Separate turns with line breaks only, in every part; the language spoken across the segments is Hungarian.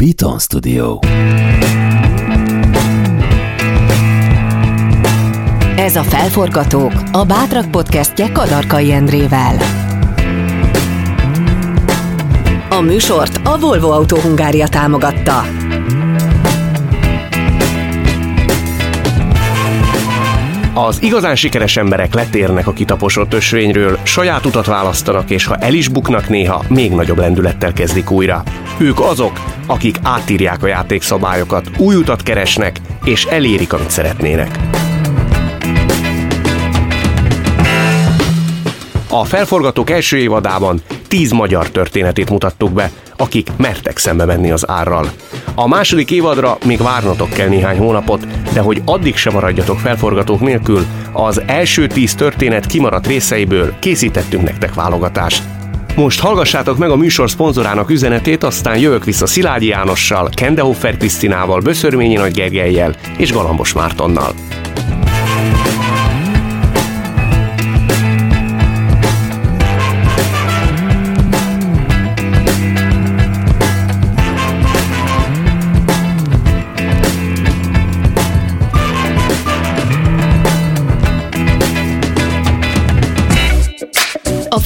Beaton Studio.
Ez a Felforgatók, a Bátrak podcastje Kadarkai Endrével. A műsort a Volvo Autó Hungária támogatta.
Az igazán sikeres emberek letérnek a kitaposott ösvényről, saját utat választanak, és ha el is buknak néha, még nagyobb lendülettel kezdik újra. Ők azok, akik átírják a játékszabályokat, új utat keresnek, és elérik, amit szeretnének. A felforgatók első évadában tíz magyar történetét mutattuk be, akik mertek szembe menni az árral. A második évadra még várnatok kell néhány hónapot, de hogy addig sem maradjatok felforgatók nélkül, az első tíz történet kimaradt részeiből készítettünk nektek válogatást. Most hallgassátok meg a műsor szponzorának üzenetét, aztán jövök vissza Szilágyi Jánossal, Kendehofer Krisztinával, Böszörményi Nagy Gergelyel és Galambos Mártonnal.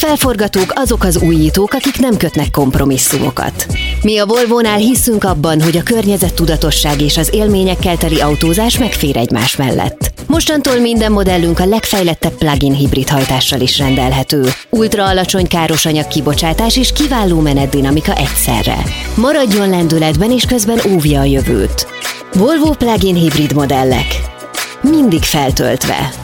Felforgatók azok az újítók, akik nem kötnek kompromisszumokat. Mi a Volvo-nál hiszünk abban, hogy a környezettudatosság és az élményekkel teli autózás megfér egymás mellett. Mostantól minden modellünk a legfejlettebb plug-in hibrid hajtással is rendelhető. Ultra alacsony károsanyag kibocsátás és kiváló menetdinamika egyszerre. Maradjon lendületben és közben óvja a jövőt. Volvo plug-in hibrid modellek. Mindig feltöltve.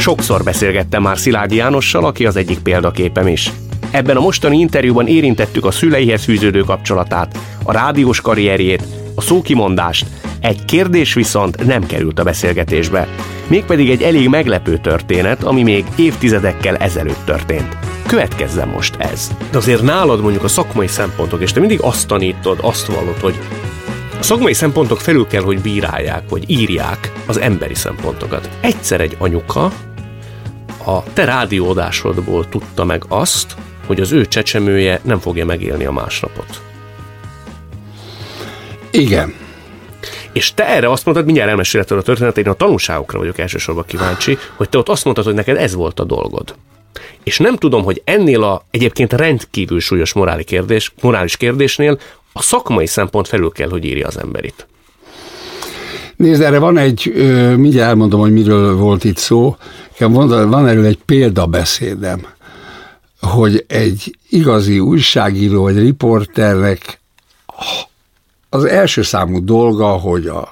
Sokszor beszélgettem már Szilágyi Jánossal, aki az egyik példaképem is. Ebben a mostani interjúban érintettük a szüleihez fűződő kapcsolatát, a rádiós karrierjét, a szókimondást, egy kérdés viszont nem került a beszélgetésbe. Mégpedig egy elég meglepő történet, ami még évtizedekkel ezelőtt történt. Következzen most ez. De azért nálad mondjuk a szakmai szempontok, és te mindig azt tanítod, azt vallod, hogy a szakmai szempontok felül kell, hogy bírálják, vagy írják az emberi szempontokat. Egyszer egy anyuka a te rádiódásodból tudta meg azt, hogy az ő csecsemője nem fogja megélni a másnapot.
Igen.
És te erre azt mondtad, mindjárt elmesélted a történetet, én a tanulságokra vagyok elsősorban kíváncsi, hogy te ott azt mondtad, hogy neked ez volt a dolgod. És nem tudom, hogy ennél a egyébként rendkívül súlyos morális, kérdés, morális kérdésnél a szakmai szempont felül kell, hogy írja az emberit.
Nézd, erre van egy, mindjárt elmondom, hogy miről volt itt szó, van, erről egy példabeszédem, hogy egy igazi újságíró vagy riporternek az első számú dolga, hogy a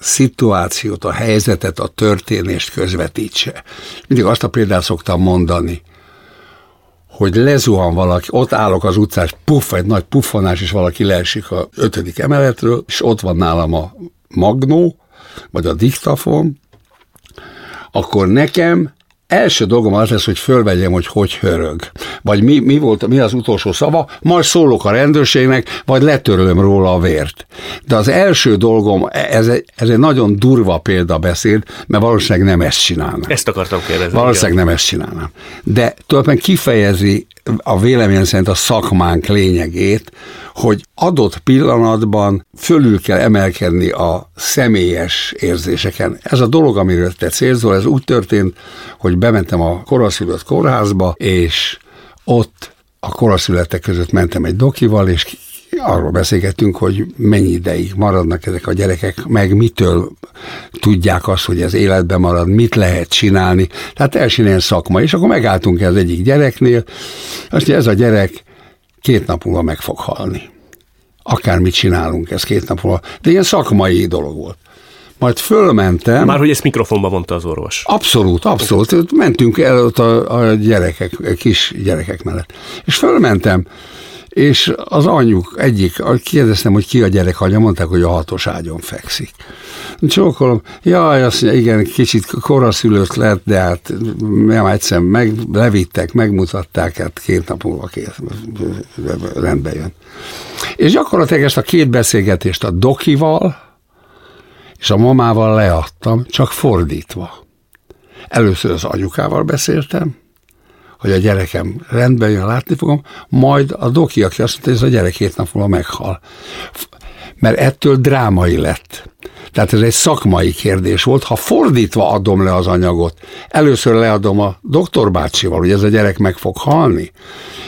szituációt, a helyzetet, a történést közvetítse. Mindig azt a példát szoktam mondani, hogy lezuhan valaki, ott állok az utcán, puff, egy nagy puffanás, és valaki leesik a ötödik emeletről, és ott van nálam a magnó, vagy a diktafon, akkor nekem első dolgom az lesz, hogy fölvegyem, hogy hogy hörög. Vagy mi, mi volt, mi az utolsó szava, majd szólok a rendőrségnek, vagy letörlöm róla a vért. De az első dolgom, ez egy, ez egy nagyon durva példabeszéd, mert valószínűleg nem ezt csinálnám.
Ezt akartam kérdezni.
Valószínűleg igen. nem ezt csinálnám. De tulajdonképpen kifejezi a vélemény szerint a szakmánk lényegét, hogy adott pillanatban fölül kell emelkedni a személyes érzéseken. Ez a dolog, amiről te célzol, ez úgy történt, hogy bementem a koraszülött kórházba, és ott a koraszületek között mentem egy dokival, és arról beszélgettünk, hogy mennyi ideig maradnak ezek a gyerekek, meg mitől tudják azt, hogy ez életben marad, mit lehet csinálni. Tehát ilyen szakma. És akkor megálltunk az egyik gyereknél, azt mondja, ez a gyerek két nap múlva meg fog halni. Akármit csinálunk, ez két nap múlva. De ilyen szakmai dolog volt. Majd fölmentem.
Már hogy ezt mikrofonba mondta az orvos.
Abszolút, abszolút. Mentünk el ott a, a gyerekek, a kis gyerekek mellett. És fölmentem, és az anyjuk egyik, kérdeztem, hogy ki a gyerek anya, mondták, hogy a hatos ágyon fekszik. Csókolom, jaj, azt mondja, igen, kicsit koraszülött lett, de hát nem egyszer meg, levittek, megmutatták, hát két nap múlva két, rendbe jön. És gyakorlatilag ezt a két beszélgetést a dokival és a mamával leadtam, csak fordítva. Először az anyukával beszéltem, hogy a gyerekem rendben jön, látni fogom, majd a doki, aki azt mondta, hogy ez a gyerek két nap múlva meghal. Mert ettől drámai lett. Tehát ez egy szakmai kérdés volt. Ha fordítva adom le az anyagot, először leadom a doktor bácsival, hogy ez a gyerek meg fog halni,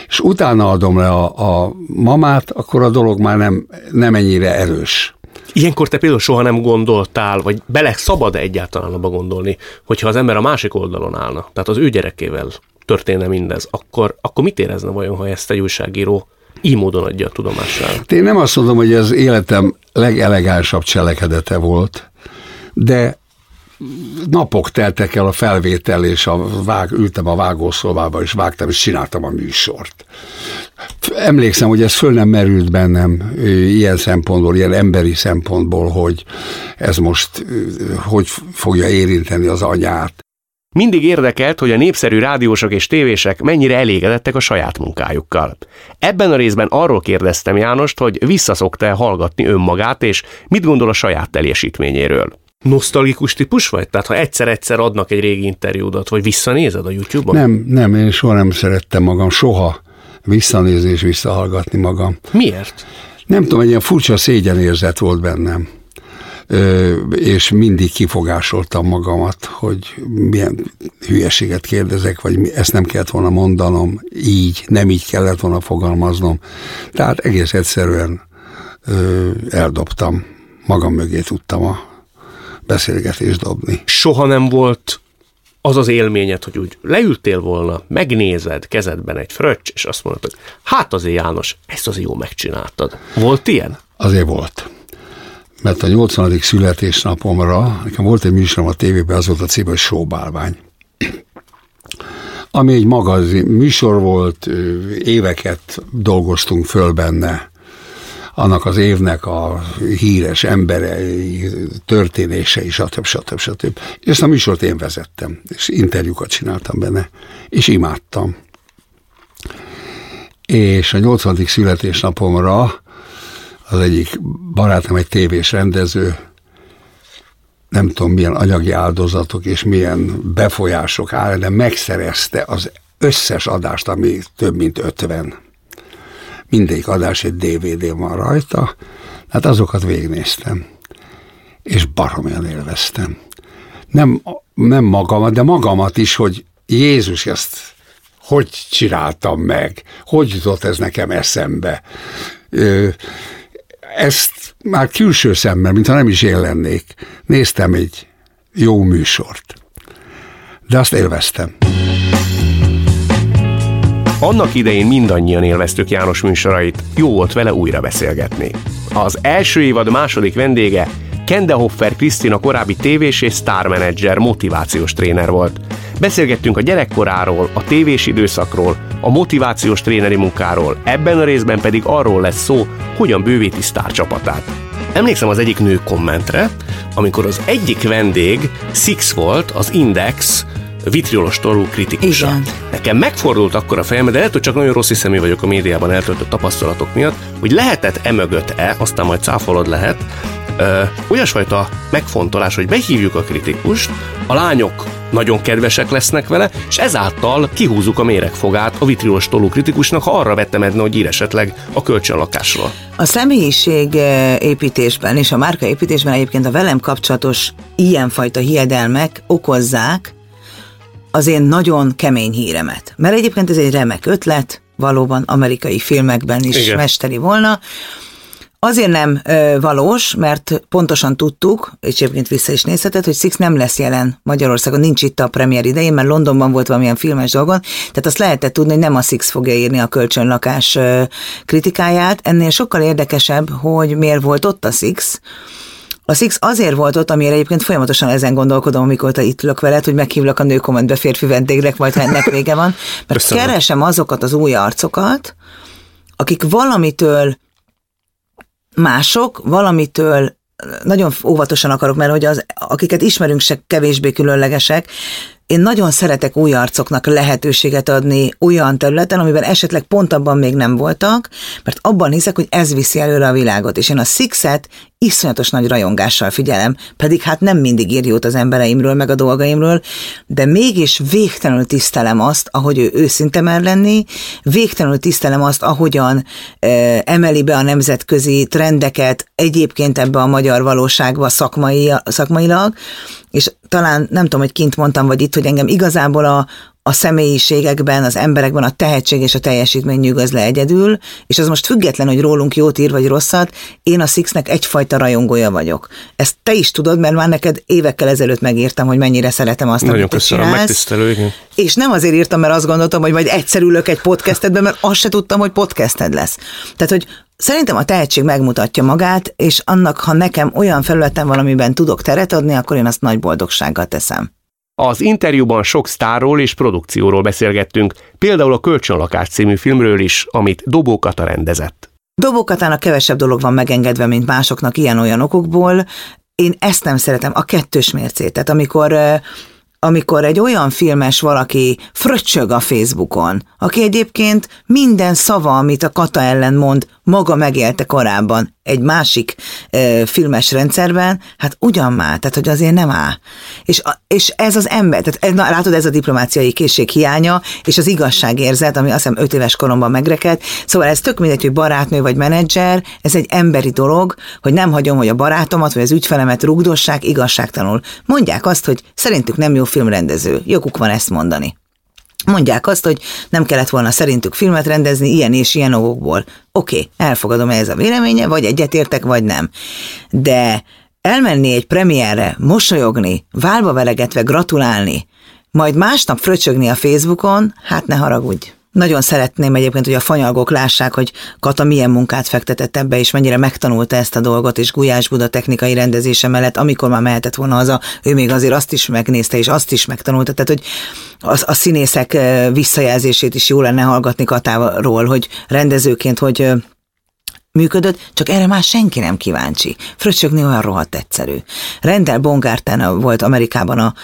és utána adom le a, a mamát, akkor a dolog már nem, nem ennyire erős.
Ilyenkor te például soha nem gondoltál, vagy bele szabad egyáltalán abba gondolni, hogyha az ember a másik oldalon állna, tehát az ő gyerekével történne mindez, akkor, akkor mit érezne vajon, ha ezt egy újságíró így módon adja a tudomására?
Én nem azt mondom, hogy ez életem legelegánsabb cselekedete volt, de napok teltek el a felvétel, és a vág, ültem a vágószobába, és vágtam, és csináltam a műsort. Emlékszem, hogy ez föl nem merült bennem ilyen szempontból, ilyen emberi szempontból, hogy ez most hogy fogja érinteni az anyát.
Mindig érdekelt, hogy a népszerű rádiósok és tévések mennyire elégedettek a saját munkájukkal. Ebben a részben arról kérdeztem Jánost, hogy visszaszokta-e hallgatni önmagát, és mit gondol a saját teljesítményéről. Nosztalgikus típus vagy? Tehát ha egyszer-egyszer adnak egy régi interjúdat, vagy visszanézed a YouTube-on?
Nem, nem, én soha nem szerettem magam, soha visszanézni és visszahallgatni magam.
Miért?
Nem tudom, egy ilyen furcsa szégyenérzet volt bennem és mindig kifogásoltam magamat, hogy milyen hülyeséget kérdezek, vagy ezt nem kellett volna mondanom, így, nem így kellett volna fogalmaznom. Tehát egész egyszerűen eldobtam, magam mögé tudtam a beszélgetést dobni.
Soha nem volt az az élményed, hogy úgy leültél volna, megnézed kezedben egy fröccs, és azt mondod, hogy hát azért János, ezt azért jó megcsináltad. Volt ilyen?
Azért volt mert a 80. születésnapomra, nekem volt egy műsorom a tévében, az volt a cím, hogy Sóbálvány. Ami egy magazin műsor volt, éveket dolgoztunk föl benne, annak az évnek a híres emberei, történései, stb. stb. stb. És ezt a műsort én vezettem, és interjúkat csináltam benne, és imádtam. És a 80. születésnapomra az egyik barátom, egy tévés rendező, nem tudom milyen anyagi áldozatok és milyen befolyások áll, de megszerezte az összes adást, ami több mint ötven. Mindegyik adás egy DVD van rajta, hát azokat végignéztem. És baromyan élveztem. Nem, nem magamat, de magamat is, hogy Jézus ezt hogy csináltam meg, hogy jutott ez nekem eszembe ezt már külső szemmel, mintha nem is én lennék, néztem egy jó műsort. De azt élveztem.
Annak idején mindannyian élveztük János műsorait, jó volt vele újra beszélgetni. Az első évad második vendége Kendehoffer Krisztina korábbi tévés és sztármenedzser, motivációs tréner volt. Beszélgettünk a gyerekkoráról, a tévés időszakról, a motivációs tréneri munkáról, ebben a részben pedig arról lesz szó, hogyan bővíti sztárcsapatát. Emlékszem az egyik nő kommentre, amikor az egyik vendég Six volt, az Index vitriolos torú kritikusa. Igen. Nekem megfordult akkor a fejem, de lehet, hogy csak nagyon rossz hiszemű vagyok a médiában eltöltött tapasztalatok miatt, hogy lehetett emögött-e, aztán majd cáfolod lehet, ö, olyasfajta megfontolás, hogy behívjuk a kritikust, a lányok nagyon kedvesek lesznek vele, és ezáltal kihúzzuk a méregfogát a vitrilos toló kritikusnak, ha arra vettem edne, hogy ír esetleg a kölcsönlakásról.
A személyiség építésben és a márka építésben egyébként a velem kapcsolatos ilyenfajta hiedelmek okozzák az én nagyon kemény híremet. Mert egyébként ez egy remek ötlet, valóban amerikai filmekben is Igen. mesteri volna, Azért nem ö, valós, mert pontosan tudtuk, és egyébként vissza is nézheted, hogy Six nem lesz jelen Magyarországon, nincs itt a premier idején, mert Londonban volt valamilyen filmes dolgon, tehát azt lehetett tudni, hogy nem a Six fogja írni a kölcsönlakás ö, kritikáját. Ennél sokkal érdekesebb, hogy miért volt ott a Six, a Six azért volt ott, amire egyébként folyamatosan ezen gondolkodom, amikor te itt ülök veled, hogy meghívlak a nőkommentbe férfi vendégnek, majd ha ennek vége van. Mert Köszönöm. keresem azokat az új arcokat, akik valamitől mások valamitől nagyon óvatosan akarok, mert hogy az, akiket ismerünk se kevésbé különlegesek, én nagyon szeretek új arcoknak lehetőséget adni olyan területen, amiben esetleg pont abban még nem voltak, mert abban hiszek, hogy ez viszi előre a világot, és én a Sixet iszonyatos nagy rajongással figyelem, pedig hát nem mindig ír jót az embereimről, meg a dolgaimról, de mégis végtelenül tisztelem azt, ahogy ő őszinte mer lenni, végtelenül tisztelem azt, ahogyan e, emeli be a nemzetközi trendeket egyébként ebbe a magyar valóságba szakmai, szakmailag, és talán nem tudom, hogy kint mondtam, vagy itt, hogy engem igazából a, a személyiségekben, az emberekben a tehetség és a teljesítmény nyugoz le egyedül, és az most független, hogy rólunk jót ír vagy rosszat, én a Sixnek egyfajta rajongója vagyok. Ezt te is tudod, mert már neked évekkel ezelőtt megírtam, hogy mennyire szeretem azt,
Nagyon
amit
köszönöm,
csinálsz.
megtisztelő, igen.
És nem azért írtam, mert azt gondoltam, hogy majd egyszer ülök egy podcastedben, mert azt se tudtam, hogy podcasted lesz. Tehát, hogy Szerintem a tehetség megmutatja magát, és annak, ha nekem olyan felületen valamiben tudok teret adni, akkor én azt nagy boldogsággal teszem.
Az interjúban sok sztárról és produkcióról beszélgettünk, például a Kölcsönlakás című filmről is, amit Dobó Kata rendezett.
Dobó Katának kevesebb dolog van megengedve, mint másoknak ilyen-olyan okokból. Én ezt nem szeretem, a kettős mércét. Tehát amikor amikor egy olyan filmes valaki fröccsög a Facebookon, aki egyébként minden szava, amit a Kata ellen mond, maga megélte korábban egy másik e, filmes rendszerben, hát ugyan már, tehát hogy azért nem áll. És, és ez az ember, tehát na, látod, ez a diplomáciai készség hiánya, és az igazságérzet, ami azt hiszem öt éves koromban megrekedt. Szóval ez tök mindegy, hogy barátnő vagy menedzser, ez egy emberi dolog, hogy nem hagyom, hogy a barátomat vagy az ügyfelemet rugdossák igazságtanul. Mondják azt, hogy szerintük nem jó filmrendező. Joguk van ezt mondani. Mondják azt, hogy nem kellett volna szerintük filmet rendezni ilyen és ilyen okokból. Oké, okay, elfogadom ez a véleménye, vagy egyetértek, vagy nem. De elmenni egy premierre, mosolyogni, válba velegetve gratulálni, majd másnap fröcsögni a Facebookon, hát ne haragudj. Nagyon szeretném egyébként, hogy a fanyalgók lássák, hogy Kata milyen munkát fektetett ebbe, és mennyire megtanulta ezt a dolgot, és Gulyás Buda technikai rendezése mellett, amikor már mehetett volna haza, ő még azért azt is megnézte, és azt is megtanulta. Tehát, hogy a, a színészek visszajelzését is jó lenne hallgatni Katáról, hogy rendezőként, hogy működött, csak erre már senki nem kíváncsi. Fröcsögni olyan rohadt egyszerű. Rendel Bongártán volt Amerikában a,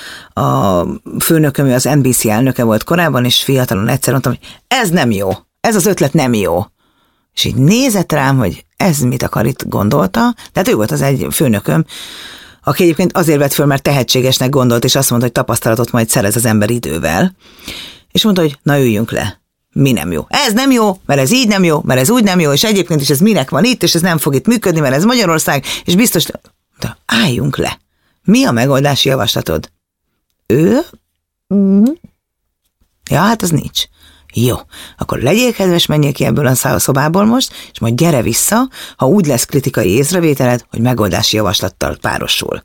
a főnököm, az NBC elnöke volt korábban, és fiatalon egyszer mondtam, hogy ez nem jó, ez az ötlet nem jó. És így nézett rám, hogy ez mit akar itt gondolta, tehát ő volt az egy főnököm, aki egyébként azért vett föl, mert tehetségesnek gondolt, és azt mondta, hogy tapasztalatot majd szerez az ember idővel. És mondta, hogy na üljünk le mi nem jó. Ez nem jó, mert ez így nem jó, mert ez úgy nem jó, és egyébként is ez minek van itt, és ez nem fog itt működni, mert ez Magyarország, és biztos, de álljunk le. Mi a megoldási javaslatod? Ő? Ja, hát az nincs. Jó, akkor legyél kedves, menjél ki ebből a szobából most, és majd gyere vissza, ha úgy lesz kritikai észrevételed, hogy megoldási javaslattal párosul.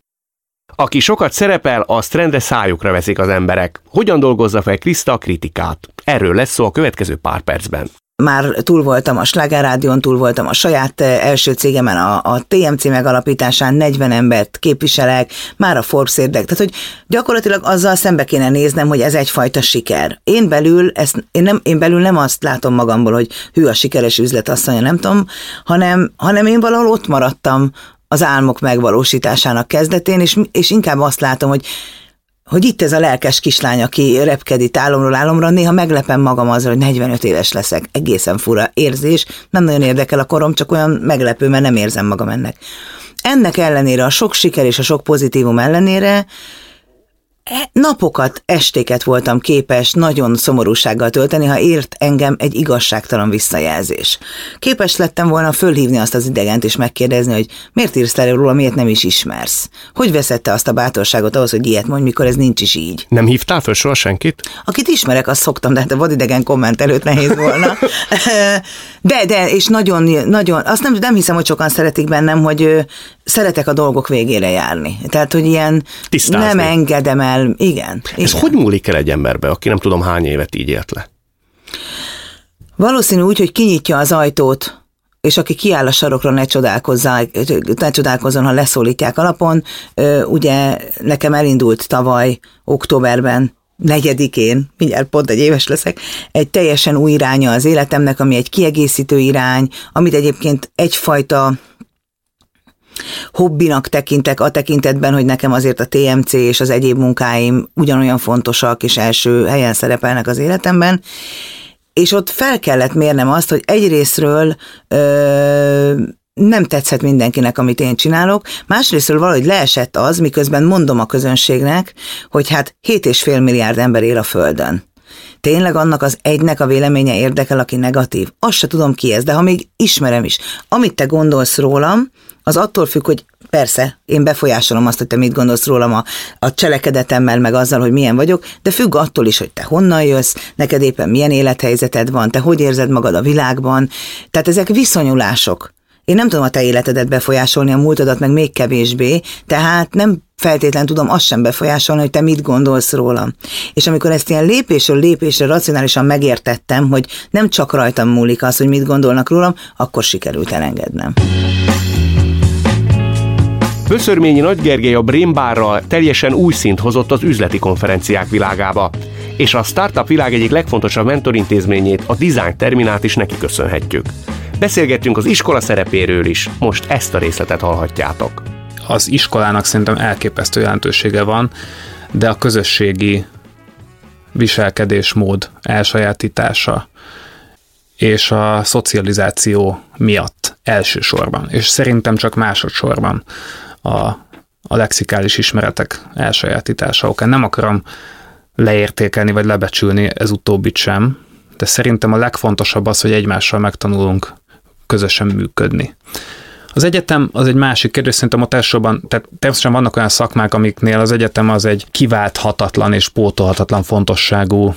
Aki sokat szerepel, azt rendre szájukra veszik az emberek. Hogyan dolgozza fel Kriszta a kritikát? Erről lesz szó a következő pár percben
már túl voltam a Sláger Rádión, túl voltam a saját eh, első cégemen, a, a TMC megalapításán, 40 embert képviselek, már a Forbes érdek. Tehát, hogy gyakorlatilag azzal szembe kéne néznem, hogy ez egyfajta siker. Én belül, ezt, én, nem, én belül nem azt látom magamból, hogy hű a sikeres üzlet, asszonya, nem tudom, hanem, hanem én valahol ott maradtam az álmok megvalósításának kezdetén, és, és inkább azt látom, hogy hogy itt ez a lelkes kislány, aki repkedik álomról álomra, néha meglepem magam azzal, hogy 45 éves leszek. Egészen fura érzés, nem nagyon érdekel a korom, csak olyan meglepő, mert nem érzem magam ennek. Ennek ellenére, a sok siker és a sok pozitívum ellenére napokat, estéket voltam képes nagyon szomorúsággal tölteni, ha ért engem egy igazságtalan visszajelzés. Képes lettem volna fölhívni azt az idegent és megkérdezni, hogy miért írsz le róla, miért nem is ismersz. Hogy veszette azt a bátorságot ahhoz, hogy ilyet mondj, mikor ez nincs is így?
Nem hívtál föl soha senkit?
Akit ismerek, azt szoktam, de hát a vadidegen komment előtt nehéz volna. De, de, és nagyon, nagyon, azt nem, nem hiszem, hogy sokan szeretik bennem, hogy szeretek a dolgok végére járni. Tehát, hogy ilyen Tisztázni. nem engedem el, igen.
Ez
igen.
hogy múlik el egy emberbe, aki nem tudom hány évet így élt le?
Valószínű úgy, hogy kinyitja az ajtót, és aki kiáll a sarokra, ne, ne csodálkozzon, ha leszólítják alapon. Ugye nekem elindult tavaly októberben negyedikén, mindjárt pont egy éves leszek, egy teljesen új iránya az életemnek, ami egy kiegészítő irány, amit egyébként egyfajta hobbinak tekintek a tekintetben, hogy nekem azért a TMC és az egyéb munkáim ugyanolyan fontosak és első helyen szerepelnek az életemben, és ott fel kellett mérnem azt, hogy egyrésztről ö, nem tetszett mindenkinek, amit én csinálok, másrésztről valahogy leesett az, miközben mondom a közönségnek, hogy hát 7,5 milliárd ember él a Földön. Tényleg annak az egynek a véleménye érdekel, aki negatív? Azt se tudom ki ez, de ha még ismerem is. Amit te gondolsz rólam, az attól függ, hogy persze, én befolyásolom azt, hogy te mit gondolsz rólam a, a cselekedetemmel, meg azzal, hogy milyen vagyok, de függ attól is, hogy te honnan jössz, neked éppen milyen élethelyzeted van, te hogy érzed magad a világban. Tehát ezek viszonyulások. Én nem tudom a te életedet befolyásolni, a múltadat meg még kevésbé, tehát nem feltétlen tudom azt sem befolyásolni, hogy te mit gondolsz rólam. És amikor ezt ilyen lépésről lépésre racionálisan megértettem, hogy nem csak rajtam múlik az, hogy mit gondolnak rólam, akkor sikerült elengednem.
Böszörményi Nagy Gergely a Brainbarral teljesen új szint hozott az üzleti konferenciák világába, és a startup világ egyik legfontosabb mentorintézményét, a Design Terminát is neki köszönhetjük. Beszélgettünk az iskola szerepéről is, most ezt a részletet hallhatjátok.
Az iskolának szerintem elképesztő jelentősége van, de a közösségi viselkedésmód elsajátítása és a szocializáció miatt elsősorban, és szerintem csak másodszorban a, a lexikális ismeretek elsajátítása okán. Nem akarom leértékelni vagy lebecsülni ez utóbbit sem, de szerintem a legfontosabb az, hogy egymással megtanulunk közösen működni. Az egyetem az egy másik kérdés, szerintem ott elsősorban, tehát természetesen vannak olyan szakmák, amiknél az egyetem az egy kiválthatatlan és pótolhatatlan fontosságú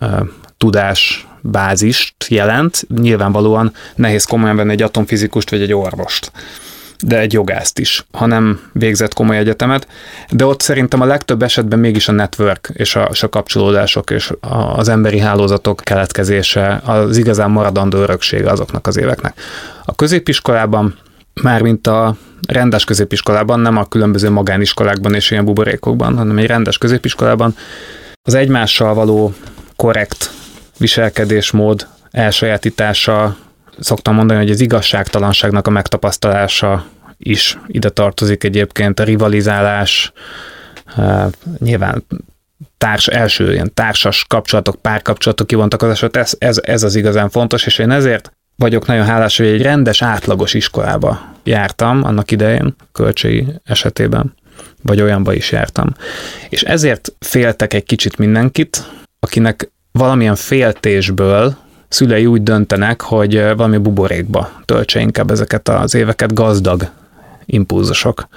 uh, tudás bázist jelent. Nyilvánvalóan nehéz komolyan venni egy atomfizikust vagy egy orvost de egy jogászt is, ha nem végzett komoly egyetemet, de ott szerintem a legtöbb esetben mégis a network és a, és a kapcsolódások és az emberi hálózatok keletkezése az igazán maradandó öröksége azoknak az éveknek. A középiskolában mármint a rendes középiskolában, nem a különböző magániskolákban és ilyen buborékokban, hanem egy rendes középiskolában az egymással való korrekt viselkedésmód elsajátítása, szoktam mondani, hogy az igazságtalanságnak a megtapasztalása is ide tartozik egyébként, a rivalizálás, nyilván társ, első ilyen társas kapcsolatok, párkapcsolatok kivontakozások, ez, ez, ez az igazán fontos, és én ezért vagyok nagyon hálás, hogy egy rendes, átlagos iskolába jártam annak idején, kölcsei esetében, vagy olyanba is jártam. És ezért féltek egy kicsit mindenkit, akinek valamilyen féltésből szülei úgy döntenek, hogy valami buborékba töltse inkább ezeket az éveket gazdag impulzusok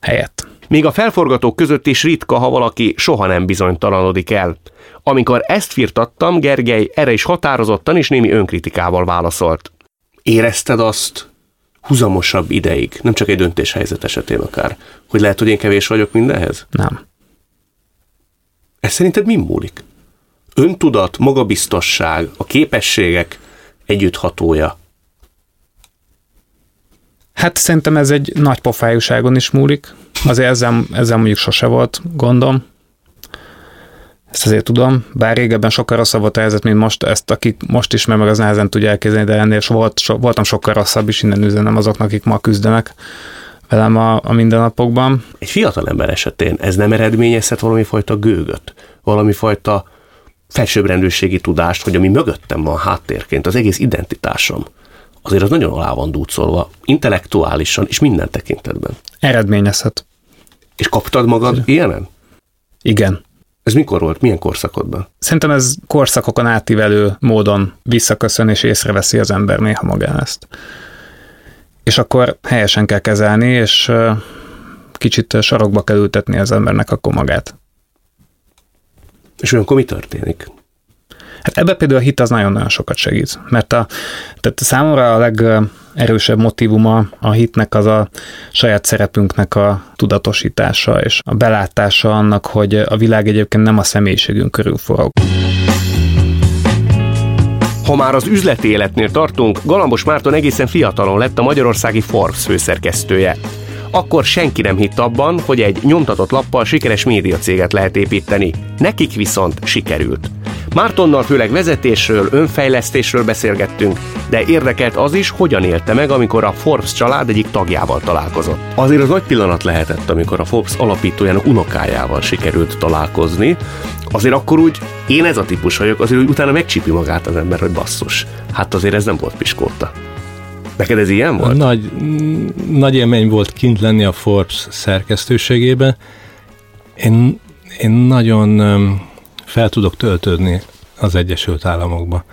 helyett.
Még a felforgatók között is ritka, ha valaki soha nem bizonytalanodik el. Amikor ezt firtattam, Gergely erre is határozottan és némi önkritikával válaszolt. Érezted azt huzamosabb ideig, nem csak egy döntéshelyzet esetén akár, hogy lehet, hogy én kevés vagyok mindenhez?
Nem.
Ez szerinted mi múlik? öntudat, magabiztosság, a képességek együtthatója.
Hát szerintem ez egy nagy pofájúságon is múlik. Azért ezzel, ezzel mondjuk sose volt gondom. Ezt azért tudom, bár régebben sokkal rosszabb volt a helyzet, mint most, ezt aki most ismer meg, az nehezen tudja elképzelni, de ennél volt, so, voltam sokkal rosszabb is, innen üzenem azoknak, akik ma küzdenek velem a, a mindennapokban.
Egy fiatal ember esetén ez nem eredményezhet valami fajta gőgöt, valami fajta felsőbbrendűségi tudást, hogy ami mögöttem van háttérként, az egész identitásom, azért az nagyon alá van dúcolva, intellektuálisan és minden tekintetben.
Eredményezhet.
És kaptad magad Igen. ilyenen?
Igen.
Ez mikor volt? Milyen korszakodban?
Szerintem ez korszakokon átívelő módon visszaköszön és észreveszi az ember néha magán ezt. És akkor helyesen kell kezelni, és kicsit sarokba kell ültetni az embernek akkor magát.
És olyankor mi történik?
Hát ebbe például a hit az nagyon-nagyon sokat segít, mert a, tehát számomra a legerősebb motivuma a hitnek az a saját szerepünknek a tudatosítása és a belátása annak, hogy a világ egyébként nem a személyiségünk körül forog.
Ha már az üzleti életnél tartunk, Galambos Márton egészen fiatalon lett a magyarországi Forbes főszerkesztője akkor senki nem hitt abban, hogy egy nyomtatott lappal sikeres médiacéget lehet építeni. Nekik viszont sikerült. Mártonnal főleg vezetésről, önfejlesztésről beszélgettünk, de érdekelt az is, hogyan élte meg, amikor a Forbes család egyik tagjával találkozott. Azért az nagy pillanat lehetett, amikor a Forbes alapítójának unokájával sikerült találkozni. Azért akkor úgy, én ez a típus vagyok, azért úgy utána megcsipi magát az ember, hogy basszus. Hát azért ez nem volt piskóta. Neked ez ilyen volt?
Nagy, nagy élmény volt kint lenni a Forbes szerkesztőségében. Én, én nagyon fel tudok töltődni az Egyesült Államokba.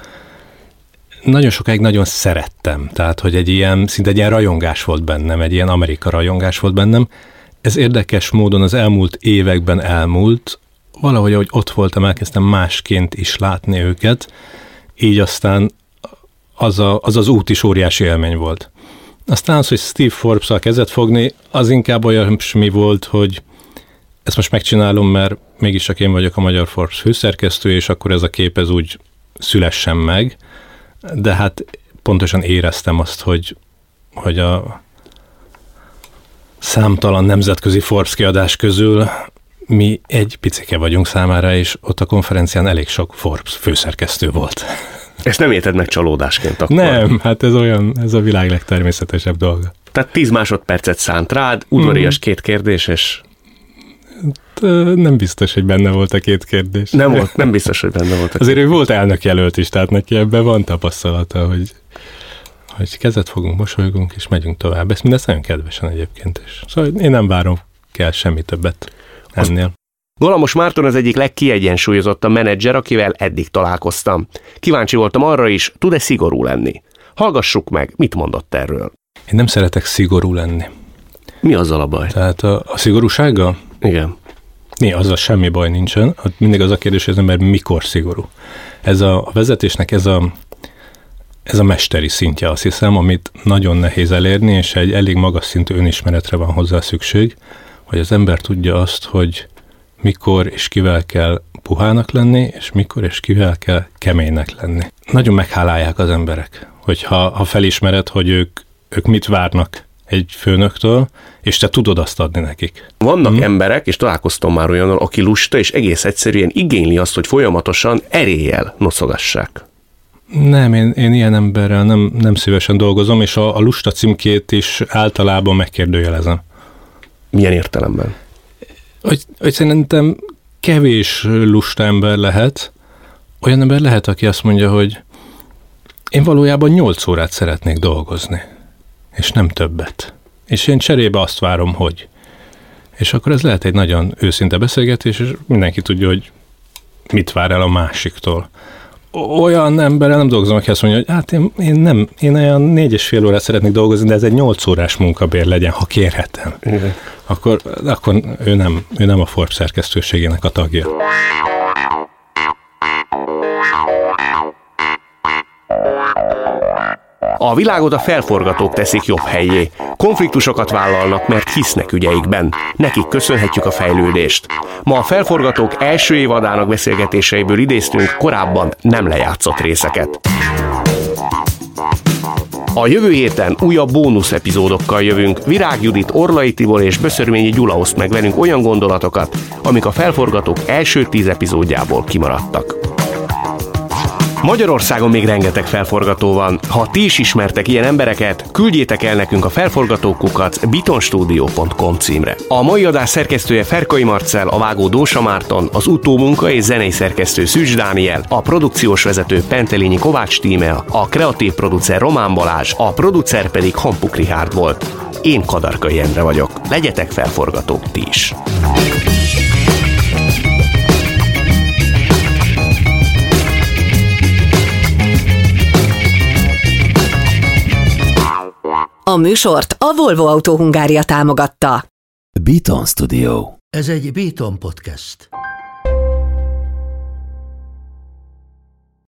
Nagyon sokáig nagyon szerettem, tehát hogy egy ilyen, szinte egy ilyen rajongás volt bennem, egy ilyen Amerika rajongás volt bennem. Ez érdekes módon az elmúlt években elmúlt, valahogy, ahogy ott voltam, elkezdtem másként is látni őket, így aztán az, a, az az út is óriási élmény volt. Aztán az, hogy Steve Forbes-szal kezet fogni, az inkább olyan mi volt, hogy ezt most megcsinálom, mert mégis csak én vagyok a Magyar Forbes főszerkesztő, és akkor ez a kép ez úgy szülessen meg, de hát pontosan éreztem azt, hogy, hogy a számtalan nemzetközi Forbes kiadás közül mi egy picike vagyunk számára, és ott a konferencián elég sok Forbes főszerkesztő volt.
Ezt nem érted meg csalódásként akkor?
Nem, hát ez olyan, ez a világ legtermészetesebb dolga.
Tehát 10 másodpercet szánt rád, udvarias mm. két kérdés, és
nem biztos, hogy benne volt a két kérdés.
Nem volt, nem biztos, hogy benne volt. A
Azért ő volt elnök jelölt is, tehát neki ebben van tapasztalata, hogy, hogy kezet fogunk, mosolygunk, és megyünk tovább. Ezt mindezt nagyon kedvesen egyébként is. Szóval én nem várom kell semmi többet ennél.
Galamos Márton az egyik legkiegyensúlyozottabb menedzser, akivel eddig találkoztam. Kíváncsi voltam arra is, tud-e szigorú lenni? Hallgassuk meg, mit mondott erről.
Én nem szeretek szigorú lenni.
Mi azzal a baj?
Tehát a, a szigorúsága?
Igen.
Mi, azzal semmi baj nincsen. Mindig az a kérdés, hogy az ember mikor szigorú. Ez a, a vezetésnek ez a, ez a mesteri szintje, azt hiszem, amit nagyon nehéz elérni, és egy elég magas szintű önismeretre van hozzá szükség, hogy az ember tudja azt, hogy mikor és kivel kell puhának lenni, és mikor és kivel kell keménynek lenni. Nagyon meghálálják az emberek, hogyha ha felismered, hogy ők, ők mit várnak egy főnöktől, és te tudod azt adni nekik.
Vannak hmm. emberek, és találkoztam már olyannal, aki lusta, és egész egyszerűen igényli azt, hogy folyamatosan eréllyel noszogassák.
Nem, én, én ilyen emberrel nem, nem szívesen dolgozom, és a, a lusta címkét is általában megkérdőjelezem.
Milyen értelemben?
Hogy, hogy szerintem kevés lusta ember lehet, olyan ember lehet, aki azt mondja, hogy én valójában 8 órát szeretnék dolgozni és nem többet. És én cserébe azt várom, hogy. És akkor ez lehet egy nagyon őszinte beszélgetés, és mindenki tudja, hogy mit vár el a másiktól. Olyan emberrel nem dolgozom, aki azt mondja, hogy hát én, én nem, én olyan négy és fél órát szeretnék dolgozni, de ez egy nyolc órás munkabér legyen, ha kérhetem. Igen. Akkor, akkor ő, nem, ő nem a Forbes szerkesztőségének a tagja.
A világot a felforgatók teszik jobb helyé. Konfliktusokat vállalnak, mert hisznek ügyeikben. Nekik köszönhetjük a fejlődést. Ma a felforgatók első évadának beszélgetéseiből idéztünk korábban nem lejátszott részeket. A jövő héten újabb bónusz epizódokkal jövünk. Virág Judit, Orlai Tibor és Böszörményi Gyula oszt meg velünk olyan gondolatokat, amik a felforgatók első tíz epizódjából kimaradtak. Magyarországon még rengeteg felforgató van. Ha ti is ismertek ilyen embereket, küldjétek el nekünk a felforgatókukat bitonstudio.com címre. A mai adás szerkesztője Ferkai Marcel, a vágó Dósa Márton, az utómunka és zenei szerkesztő Szűcs Dániel, a produkciós vezető Pentelényi Kovács Tímea, a kreatív producer Román Balázs, a producer pedig Hampuk Rihárd volt. Én Kadarkai Endre vagyok. Legyetek felforgatók ti is!
A műsort a Volvo Autó Hungária támogatta.
Beaton Studio.
Ez egy Beaton podcast.